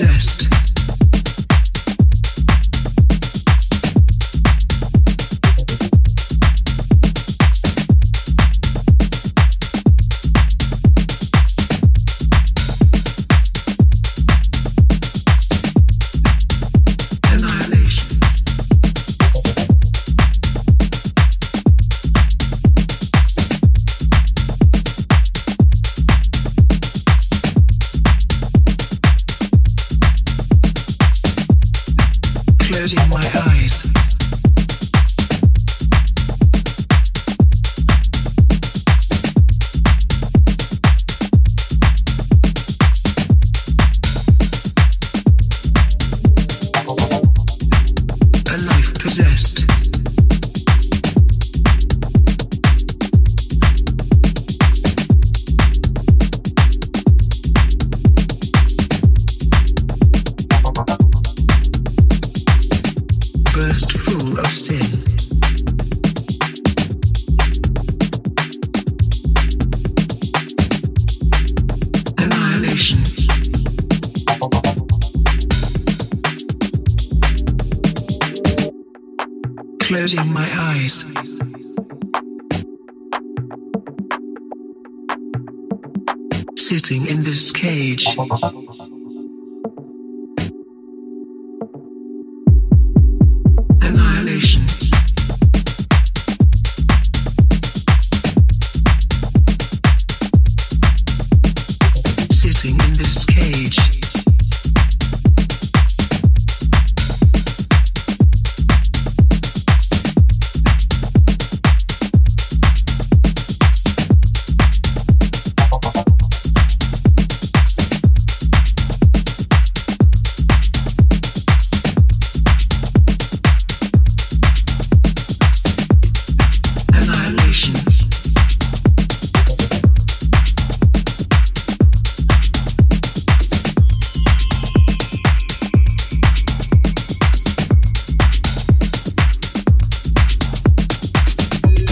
Yes.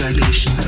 revolution.